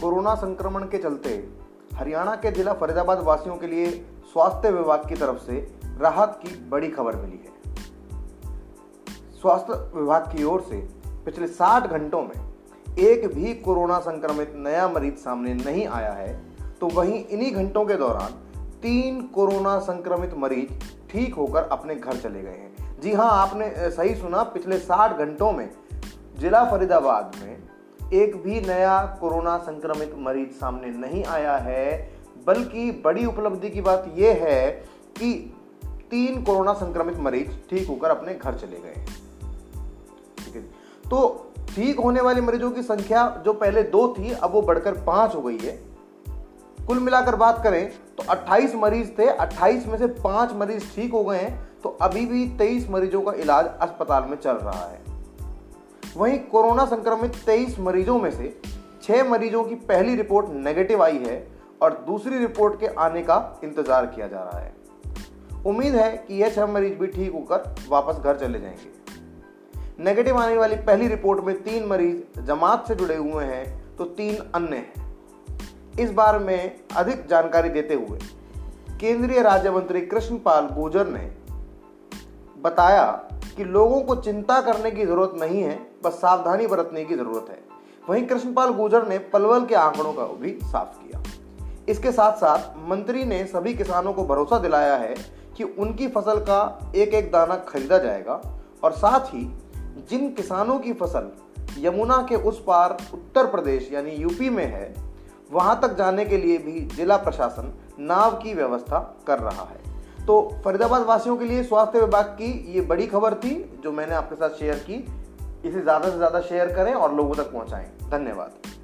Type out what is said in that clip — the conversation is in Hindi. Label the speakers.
Speaker 1: कोरोना संक्रमण के चलते हरियाणा के जिला फरीदाबाद वासियों के लिए स्वास्थ्य विभाग की तरफ़ से राहत की बड़ी खबर मिली है। स्वास्थ्य विभाग की ओर से पिछले 60 घंटों में एक भी कोरोना संक्रमित नया मरीज़ सामने नहीं आया है तो वहीं इन्हीं घंटों के दौरान तीन कोरोना संक्रमित मरीज़ ठीक होकर अपने घर चले गए हैं। जी हाँ आपने सही सुना, पिछले 60 घंटों में जिला फरीदाबाद में एक भी नया कोरोना संक्रमित मरीज़ सामने नहीं आया है, बल्कि बड़ी उपलब्धि की बात यह है कि तीन कोरोना संक्रमित मरीज़ ठीक होकर अपने घर चले गए ठीक है? तो ठीक होने वाले मरीजों की संख्या जो पहले दो थी, अब वो बढ़कर पाँच हो गई है। कुल मिलाकर बात करें तो 28 मरीज़ थे 28 में से पाँच मरीज़ ठीक हो गए हैं तो अभी भी 23 मरीजों का इलाज अस्पताल में चल रहा है। वहीं कोरोना संक्रमित 23 मरीजों में से 6 मरीजों की पहली रिपोर्ट नेगेटिव आई है और दूसरी रिपोर्ट के आने का इंतज़ार किया जा रहा है। उम्मीद है कि यह छह मरीज़ भी ठीक होकर वापस घर चले जाएँगे। नेगेटिव आने वाली पहली रिपोर्ट में तीन मरीज़ जमात से जुड़े हुए हैं तो तीन अन्य हैं। इस बार में अधिक जानकारी देते हुए केंद्रीय राज्य मंत्री कृष्णपाल गुर्जर ने बताया कि लोगों को चिंता करने की ज़रूरत नहीं है, बस सावधानी बरतने की ज़रूरत है। वहीं कृष्णपाल गुर्जर ने पलवल के आंकड़ों का भी साफ़ किया। इसके साथ साथ मंत्री ने सभी किसानों को भरोसा दिलाया है कि उनकी फ़सल का एक एक दाना खरीदा जाएगा और साथ ही जिन किसानों की फ़सल यमुना के उस पार उत्तर प्रदेश यानी यूपी में है, वहाँ तक जाने के लिए भी जिला प्रशासन नाव की व्यवस्था कर रहा है। तो फरीदाबाद वासियों के लिए स्वास्थ्य विभाग की ये बड़ी खबर थी, जो मैंने आपके साथ शेयर की। इसे ज़्यादा से ज़्यादा शेयर करें और लोगों तक पहुँचाएँ। धन्यवाद।